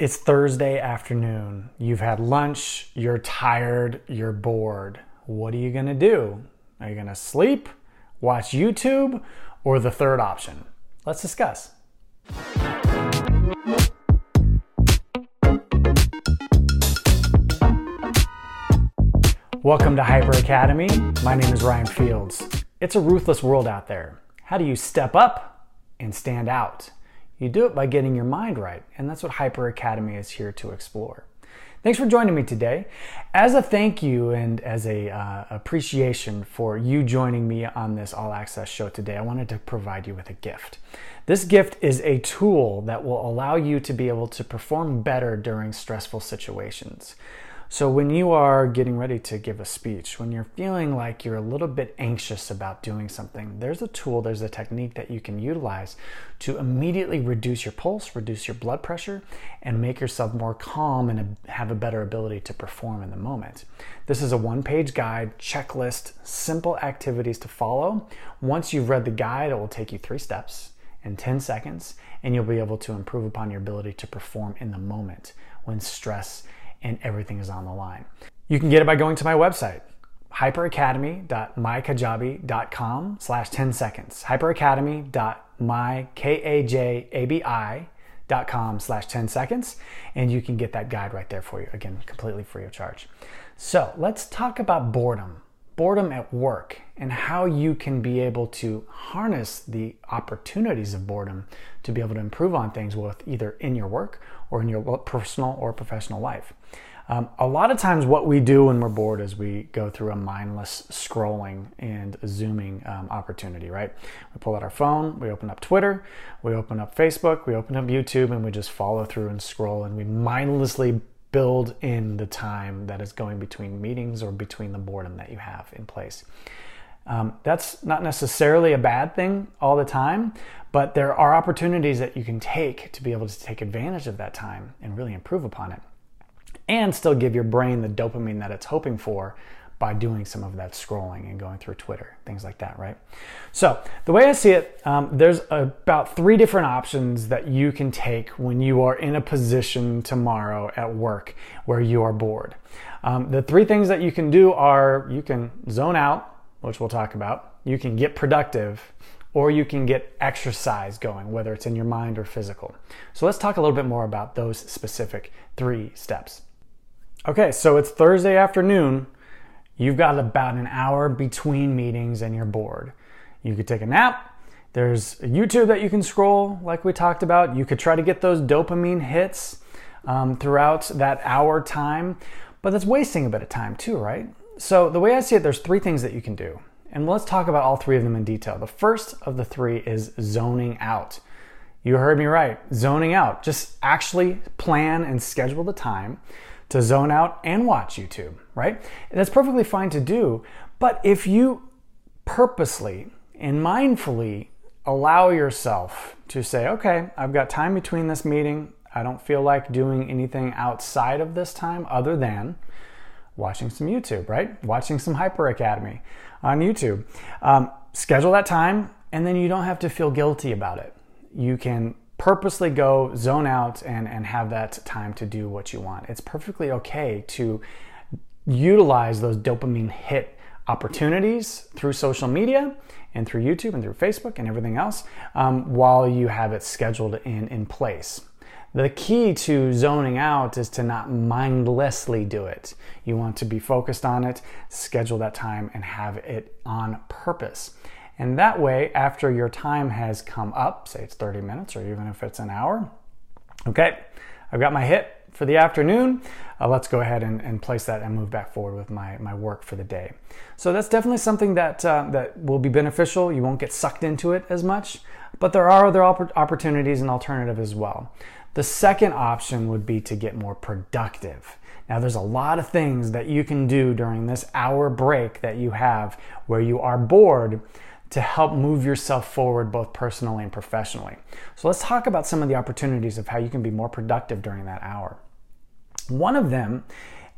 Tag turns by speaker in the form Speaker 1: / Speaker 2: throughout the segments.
Speaker 1: It's Thursday afternoon. You've had lunch, you're tired, you're bored. What are you gonna do? Are you gonna sleep, watch YouTube, or the third option? Let's discuss. Welcome to Hyper Academy. My name is Ryan Fields. It's a ruthless world out there. How do you step up and stand out? You do it by getting your mind right, and that's what Hyper Academy is here to explore. Thanks for joining me today. As a thank you and as a uh, appreciation for you joining me on this all access show today, I wanted to provide you with a gift. This gift is a tool that will allow you to be able to perform better during stressful situations. So, when you are getting ready to give a speech, when you're feeling like you're a little bit anxious about doing something, there's a tool, there's a technique that you can utilize to immediately reduce your pulse, reduce your blood pressure, and make yourself more calm and have a better ability to perform in the moment. This is a one page guide, checklist, simple activities to follow. Once you've read the guide, it will take you three steps in 10 seconds, and you'll be able to improve upon your ability to perform in the moment when stress and everything is on the line. You can get it by going to my website, hyperacademy.mykajabi.com slash 10 seconds. hyperacademy.mykajabi.com slash 10 seconds. And you can get that guide right there for you. Again, completely free of charge. So let's talk about boredom. Boredom at work and how you can be able to harness the opportunities of boredom to be able to improve on things both either in your work or in your personal or professional life. Um, a lot of times, what we do when we're bored is we go through a mindless scrolling and zooming um, opportunity, right? We pull out our phone, we open up Twitter, we open up Facebook, we open up YouTube, and we just follow through and scroll, and we mindlessly build in the time that is going between meetings or between the boredom that you have in place. Um, that's not necessarily a bad thing all the time, but there are opportunities that you can take to be able to take advantage of that time and really improve upon it and still give your brain the dopamine that it's hoping for by doing some of that scrolling and going through Twitter, things like that, right? So, the way I see it, um, there's about three different options that you can take when you are in a position tomorrow at work where you are bored. Um, the three things that you can do are you can zone out, which we'll talk about, you can get productive, or you can get exercise going, whether it's in your mind or physical. So, let's talk a little bit more about those specific three steps. Okay, so it's Thursday afternoon. You've got about an hour between meetings and you're bored. You could take a nap. There's YouTube that you can scroll, like we talked about. You could try to get those dopamine hits um, throughout that hour time, but that's wasting a bit of time too, right? So, the way I see it, there's three things that you can do. And let's talk about all three of them in detail. The first of the three is zoning out. You heard me right, zoning out. Just actually plan and schedule the time to zone out and watch YouTube, right? And that's perfectly fine to do. But if you purposely and mindfully allow yourself to say, okay, I've got time between this meeting. I don't feel like doing anything outside of this time other than watching some YouTube, right? Watching some Hyper Academy on YouTube. Um, schedule that time, and then you don't have to feel guilty about it. You can purposely go zone out and, and have that time to do what you want. It's perfectly okay to utilize those dopamine hit opportunities through social media and through YouTube and through Facebook and everything else um, while you have it scheduled in, in place. The key to zoning out is to not mindlessly do it. You want to be focused on it, schedule that time, and have it on purpose. And that way, after your time has come up, say it's 30 minutes or even if it's an hour, okay, I've got my hit for the afternoon. Uh, let's go ahead and, and, place that and move back forward with my, my work for the day. So that's definitely something that, uh, that will be beneficial. You won't get sucked into it as much, but there are other opportunities and alternative as well. The second option would be to get more productive. Now, there's a lot of things that you can do during this hour break that you have where you are bored to help move yourself forward both personally and professionally. So let's talk about some of the opportunities of how you can be more productive during that hour. One of them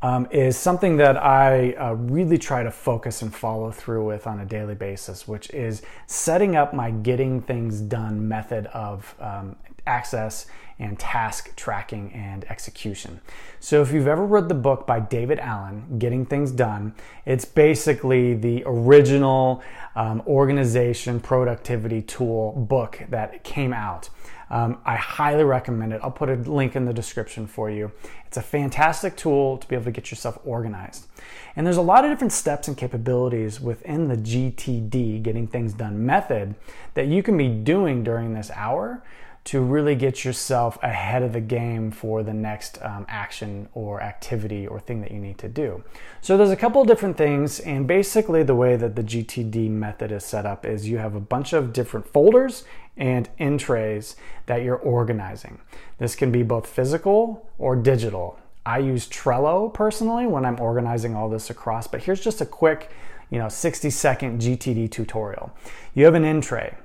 Speaker 1: um, is something that I uh, really try to focus and follow through with on a daily basis, which is setting up my getting things done method of um, access and task tracking and execution. So, if you've ever read the book by David Allen, Getting Things Done, it's basically the original um, organization productivity tool book that came out. Um, I highly recommend it. I'll put a link in the description for you. It's a fantastic tool to be able to get yourself organized. And there's a lot of different steps and capabilities within the GTD, getting things done method, that you can be doing during this hour to really get yourself ahead of the game for the next um, action or activity or thing that you need to do. So there's a couple of different things, and basically the way that the GTD method is set up is you have a bunch of different folders and in trays that you're organizing. This can be both physical or digital. I use Trello personally when I'm organizing all this across, but here's just a quick, you know, 60 second GTD tutorial. You have an in tray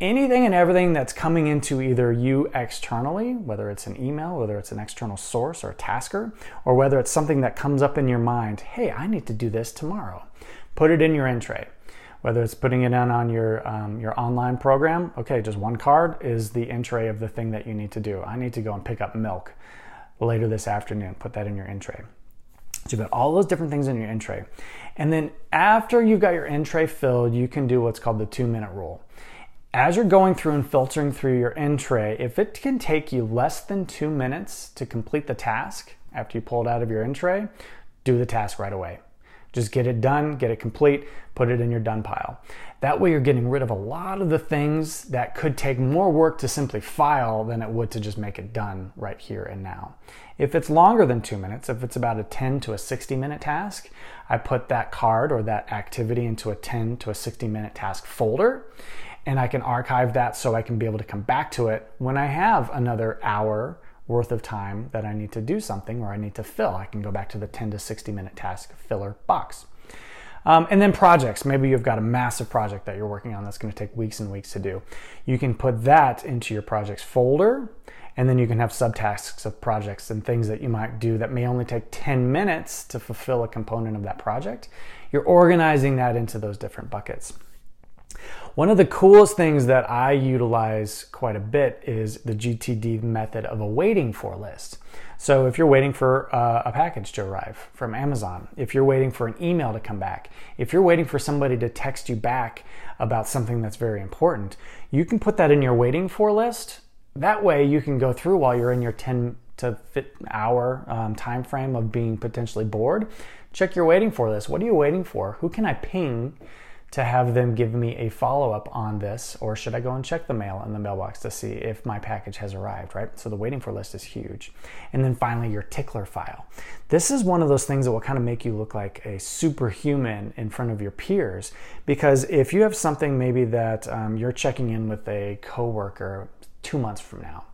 Speaker 1: anything and everything that's coming into either you externally, whether it's an email, whether it's an external source or a tasker, or whether it's something that comes up in your mind, hey, I need to do this tomorrow. Put it in your in tray. Whether it's putting it in on your um, your online program, okay, just one card is the in tray of the thing that you need to do. I need to go and pick up milk later this afternoon. Put that in your in tray. So you've got all those different things in your in tray. And then after you've got your in tray filled, you can do what's called the two minute rule as you're going through and filtering through your in tray, if it can take you less than two minutes to complete the task after you pull it out of your in tray, do the task right away. Just get it done, get it complete, put it in your done pile. That way, you're getting rid of a lot of the things that could take more work to simply file than it would to just make it done right here and now. If it's longer than two minutes, if it's about a 10 to a 60 minute task, I put that card or that activity into a 10 to a 60 minute task folder and I can archive that so I can be able to come back to it when I have another hour worth of time that I need to do something or I need to fill. I can go back to the 10 to 60 minute task filler box. Um, and then projects. Maybe you've got a massive project that you're working on that's going to take weeks and weeks to do. You can put that into your projects folder, and then you can have subtasks of projects and things that you might do that may only take 10 minutes to fulfill a component of that project. You're organizing that into those different buckets. One of the coolest things that I utilize quite a bit is the GTD method of a waiting for list. So if you're waiting for uh, a package to arrive from Amazon, if you're waiting for an email to come back, if you're waiting for somebody to text you back about something that's very important, you can put that in your waiting for list. That way you can go through while you're in your 10 to fit hour um, time frame of being potentially bored. Check your waiting for list. What are you waiting for? Who can I ping to have them give me a follow up on this, or should I go and check the mail in the mailbox to see if my package has arrived, right? So the waiting for list is huge. And then finally, your tickler file. This is one of those things that will kind of make you look like a superhuman in front of your peers because if you have something maybe that um, you're checking in with a coworker two months from now,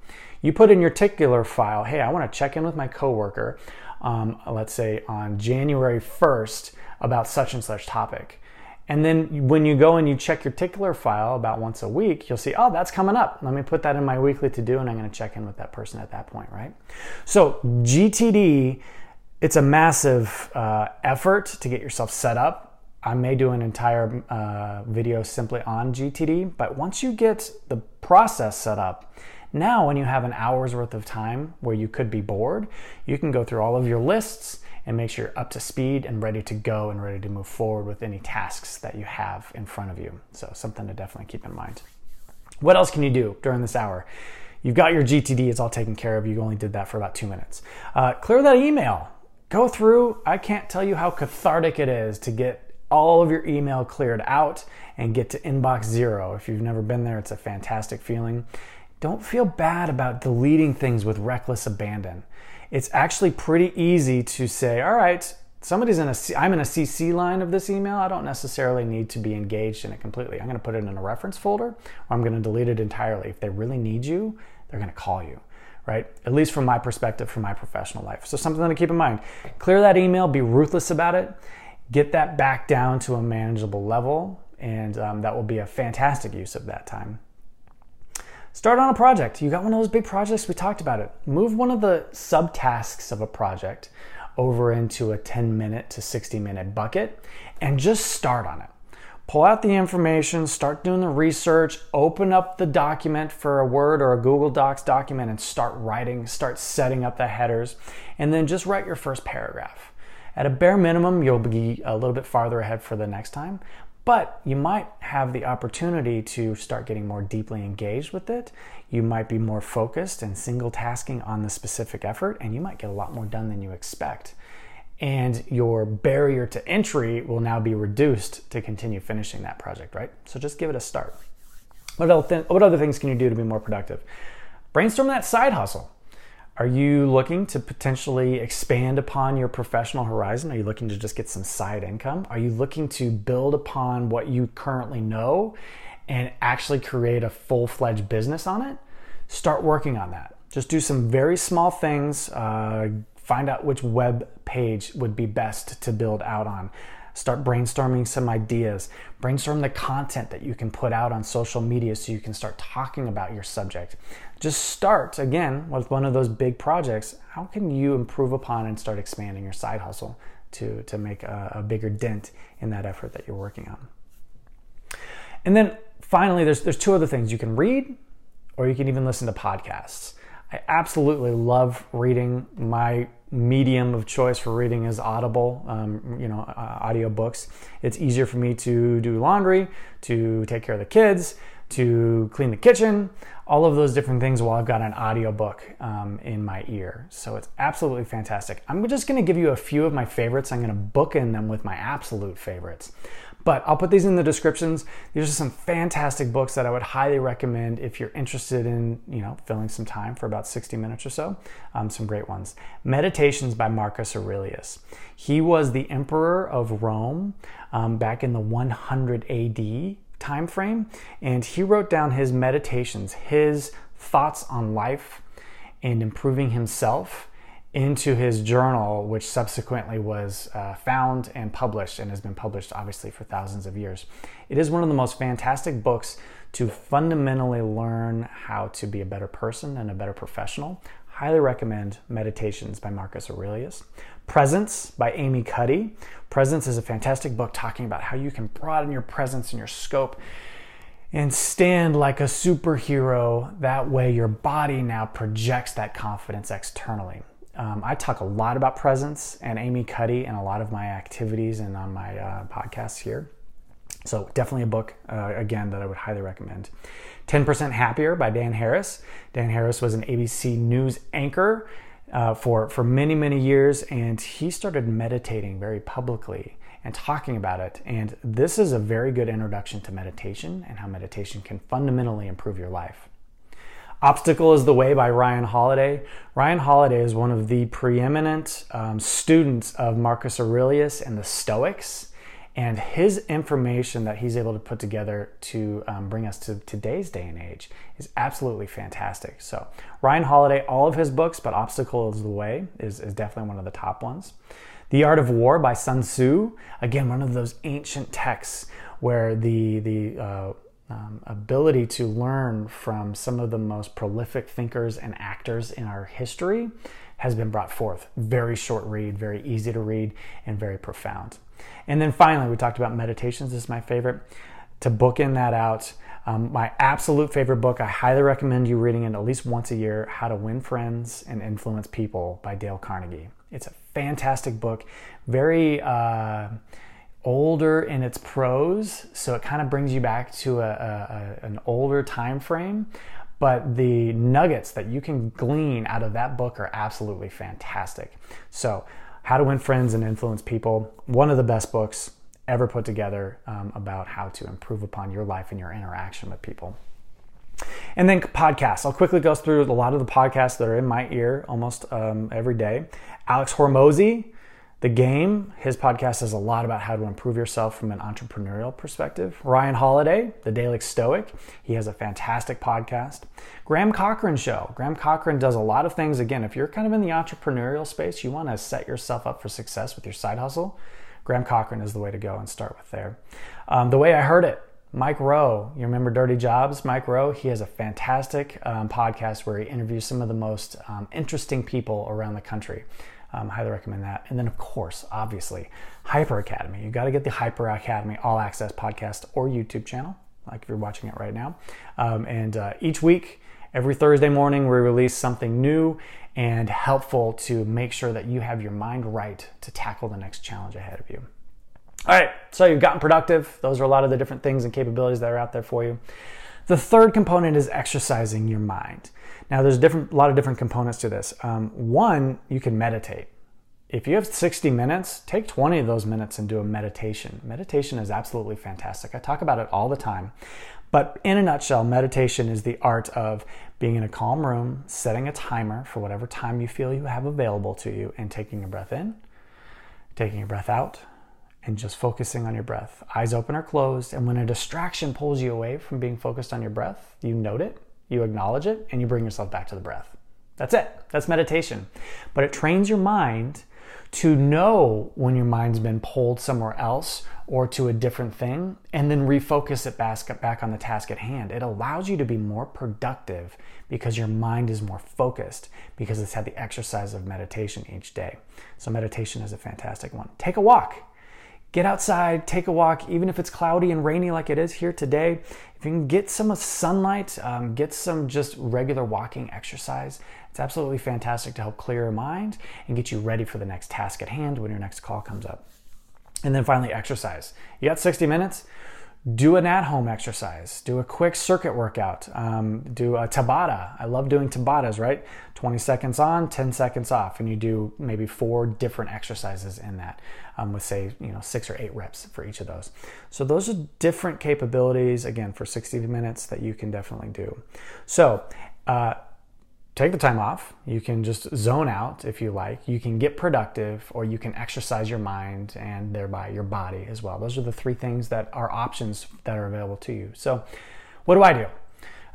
Speaker 1: you put in your tickler file, hey, I want to check in with my coworker, um, let's say on January 1st about such and such topic and then when you go and you check your tickler file about once a week, you'll see, oh, that's coming up. Let me put that in my weekly to do, and I'm going to check in with that person at that point, right? So, GTD, it's a massive uh, effort to get yourself set up. I may do an entire uh, video simply on GTD, but once you get the process set up, now when you have an hour's worth of time where you could be bored, you can go through all of your lists and make sure you're up to speed and ready to go and ready to move forward with any tasks that you have in front of you. So, something to definitely keep in mind. What else can you do during this hour? You've got your GTD, it's all taken care of. You only did that for about two minutes. Uh, clear that email. Go through. I can't tell you how cathartic it is to get all of your email cleared out and get to inbox zero. If you've never been there, it's a fantastic feeling. Don't feel bad about deleting things with reckless abandon it's actually pretty easy to say, all right, somebody's in a, I'm in a CC line of this email. I don't necessarily need to be engaged in it completely. I'm going to put it in a reference folder or I'm going to delete it entirely. If they really need you, they're going to call you, right? At least from my perspective, from my professional life. So something to keep in mind. Clear that email, be ruthless about it, get that back down to a manageable level, and um, that will be a fantastic use of that time. Start on a project. You got one of those big projects, we talked about it. Move one of the subtasks of a project over into a 10 minute to 60 minute bucket and just start on it. pull out the information, start doing the research, open up the document for a Word or a Google Docs document and start writing, start setting up the headers, and then just write your first paragraph. At a bare minimum, you'll be a little bit farther ahead for the next time, but you might have the opportunity to start getting more deeply engaged with it. You might be more focused and single tasking on the specific effort, and you might get a lot more done than you expect and your barrier to entry will now be reduced to continue finishing that project, right? So just give it a start. What other, what other things can you do to be more productive? Brainstorm that side hustle. Are you looking to potentially expand upon your professional horizon? Are you looking to just get some side income? Are you looking to build upon what you currently know and actually create a full fledged business on it? Start working on that. Just do some very small things. Uh, find out which web page would be best to build out on. Start brainstorming some ideas. Brainstorm the content that you can put out on social media so you can start talking about your subject. Just start again with one of those big projects. How can you improve upon and start expanding your side hustle to, to make a, a bigger dent in that effort that you're working on? And then finally, there's, there's two other things you can read or you can even listen to podcasts. I absolutely love reading. My medium of choice for reading is Audible, um, you know, uh, audio books. It's easier for me to do laundry, to take care of the kids, to clean the kitchen, all of those different things while I've got an audiobook um, in my ear. So it's absolutely fantastic. I'm just going to give you a few of my favorites. I'm going to book in them with my absolute favorites. But I'll put these in the descriptions. These are some fantastic books that I would highly recommend if you're interested in, you know, filling some time for about 60 minutes or so. Um, some great ones. Meditations by Marcus Aurelius. He was the emperor of Rome um, back in the 100 AD time frame, and he wrote down his meditations, his thoughts on life and improving himself into his journal, which subsequently was uh, found and published and has been published obviously for thousands of years. It is one of the most fantastic books to fundamentally learn how to be a better person and a better professional. Highly recommend Meditations by Marcus Aurelius. Presence by Amy Cuddy. Presence is a fantastic book talking about how you can broaden your presence and your scope and stand like a superhero. That way, your body now projects that confidence externally. Um, I talk a lot about presence and Amy Cuddy and a lot of my activities and on my uh, podcasts here. So, definitely a book, uh, again, that I would highly recommend. 10% Happier by Dan Harris. Dan Harris was an ABC News anchor uh, for, for many, many years, and he started meditating very publicly and talking about it. And this is a very good introduction to meditation and how meditation can fundamentally improve your life. Obstacle is the Way by Ryan Holiday. Ryan Holiday is one of the preeminent um, students of Marcus Aurelius and the Stoics. And his information that he's able to put together to um, bring us to today's day and age is absolutely fantastic. So, Ryan Holiday, all of his books, but Obstacle is the Way is, is definitely one of the top ones. The Art of War by Sun Tzu, again, one of those ancient texts where the, the uh, um, ability to learn from some of the most prolific thinkers and actors in our history has been brought forth. Very short read, very easy to read, and very profound. And then finally, we talked about meditations. This is my favorite. To bookend that out, um, my absolute favorite book, I highly recommend you reading it at least once a year How to Win Friends and Influence People by Dale Carnegie. It's a fantastic book, very. Uh, older in its prose, so it kind of brings you back to a, a, an older time frame. But the nuggets that you can glean out of that book are absolutely fantastic. So, How to Win Friends and Influence People, one of the best books ever put together um, about how to improve upon your life and your interaction with people. And then podcasts. I'll quickly go through a lot of the podcasts that are in my ear almost um, every day. Alex Hormozi, the Game, his podcast is a lot about how to improve yourself from an entrepreneurial perspective. Ryan Holiday, The Daily Stoic, he has a fantastic podcast. Graham Cochrane Show. Graham Cochrane does a lot of things. Again, if you're kind of in the entrepreneurial space, you want to set yourself up for success with your side hustle, Graham Cochrane is the way to go and start with there. Um, the way I heard it, Mike Rowe, you remember Dirty Jobs? Mike Rowe, he has a fantastic um, podcast where he interviews some of the most um, interesting people around the country. Um, highly recommend that. And then, of course, obviously, Hyper Academy. You got to get the Hyper Academy All Access podcast or YouTube channel, like if you're watching it right now. Um, and uh, each week, every Thursday morning, we release something new and helpful to make sure that you have your mind right to tackle the next challenge ahead of you. All right, so you've gotten productive. Those are a lot of the different things and capabilities that are out there for you. The third component is exercising your mind. Now, there's different, a lot of different components to this. Um, one, you can meditate. If you have 60 minutes, take 20 of those minutes and do a meditation. Meditation is absolutely fantastic. I talk about it all the time. But in a nutshell, meditation is the art of being in a calm room, setting a timer for whatever time you feel you have available to you, and taking a breath in, taking a breath out, and just focusing on your breath. Eyes open or closed. And when a distraction pulls you away from being focused on your breath, you note it, you acknowledge it, and you bring yourself back to the breath. That's it. That's meditation. But it trains your mind to know when your mind's been pulled somewhere else or to a different thing and then refocus it back, on the task at hand. It allows you to be more productive because your mind is more focused because it's had the exercise of meditation each day. So, meditation is a fantastic one. Take a walk. Get outside, take a walk, even if it's cloudy and rainy like it is here today. If you can get some sunlight, um, get some just regular walking exercise, it's absolutely fantastic to help clear your mind and get you ready for the next task at hand when your next call comes up. And then finally, exercise. You got 60 minutes? Do an at home exercise. Do a quick circuit workout. Um, do a Tabata. I love doing Tabatas, right? 20 seconds on, 10 seconds off. And you do maybe four different exercises in that um, with, say, you know, six or eight reps for each of those. So those are different capabilities, again, for 60 minutes that you can definitely do. So, uh, take the time off. You can just zone out if you like. You can get productive or you can exercise your mind and thereby your body as well. Those are the three things that are options that are available to you. So, what do I do?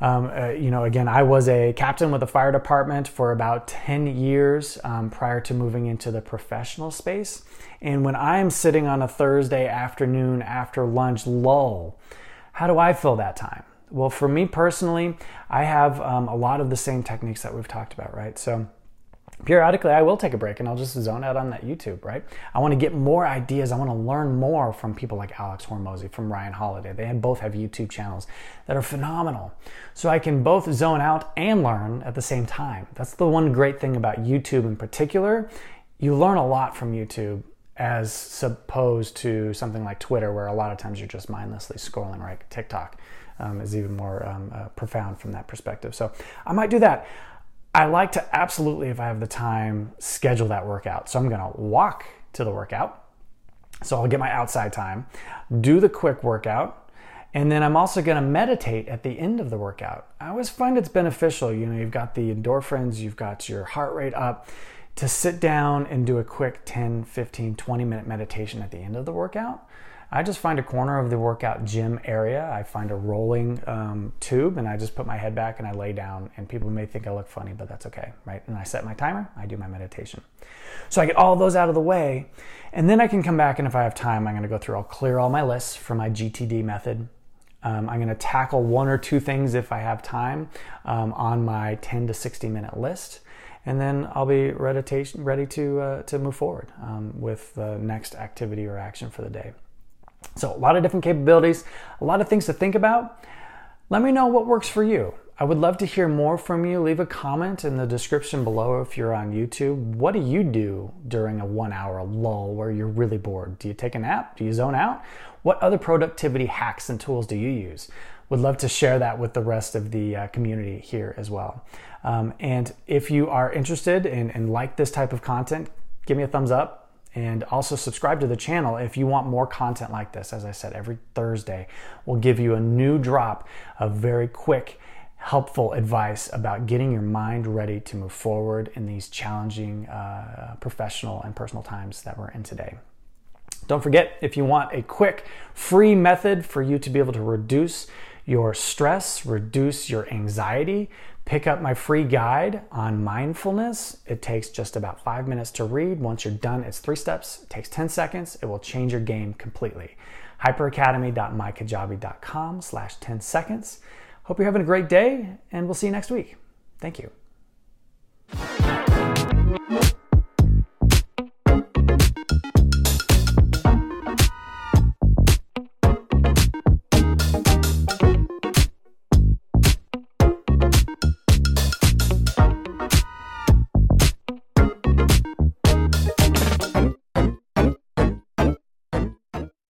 Speaker 1: Um, uh, you know, again, I was a captain with the fire department for about 10 years um, prior to moving into the professional space. And when I'm sitting on a Thursday afternoon after lunch lull, how do I fill that time? Well, for me personally, I have um, a lot of the same techniques that we've talked about, right? So periodically I will take a break and I'll just zone out on that YouTube, right? I want to get more ideas. I want to learn more from people like Alex Hormozi, from Ryan Holiday. They both have YouTube channels that are phenomenal. So I can both zone out and learn at the same time. That's the one great thing about YouTube in particular. You learn a lot from YouTube as opposed to something like Twitter, where a lot of times you're just mindlessly scrolling, right? TikTok um, is even more um, uh, profound from that perspective. So I might do that. I like to absolutely, if I have the time, schedule that workout. So I'm going to walk to the workout. So I'll get my outside time, do the quick workout, and then I'm also going to meditate at the end of the workout. I always find it's beneficial. You know, you've got the endorphins, you've got your heart rate up to sit down and do a quick 10, 15, 20 minute meditation at the end of the workout. I just find a corner of the workout gym area. I find a rolling um, tube and I just put my head back and I lay down. And people may think I look funny, but that's okay, right? And I set my timer, I do my meditation. So I get all those out of the way. And then I can come back and if I have time, I'm going to go through, I'll clear all my lists for my GTD method. Um, I'm going to tackle one or two things if I have time um, on my 10 to 60 minute list and then I'll be ready to, uh, to move forward um, with the next activity or action for the day. So, a lot of different capabilities, a lot of things to think about. Let me know what works for you. I would love to hear more from you. Leave a comment in the description below if you're on YouTube. What do you do during a one hour lull where you're really bored? Do you take a nap? Do you zone out? What other productivity hacks and tools do you use? Would love to share that with the rest of the uh, community here as well. Um, and if you are interested and, and like this type of content, give me a thumbs up and also subscribe to the channel if you want more content like this. As I said, every Thursday we'll give you a new drop of very quick, helpful advice about getting your mind ready to move forward in these challenging uh, professional and personal times that we're in today. Don't forget, if you want a quick, free method for you to be able to reduce your stress, reduce your anxiety, Pick up my free guide on mindfulness. It takes just about five minutes to read. Once you're done, it's three steps. It takes 10 seconds. It will change your game completely. hyperacademy.mykajabi.com slash 10 seconds. Hope you're having a great day, and we'll see you next week. Thank you.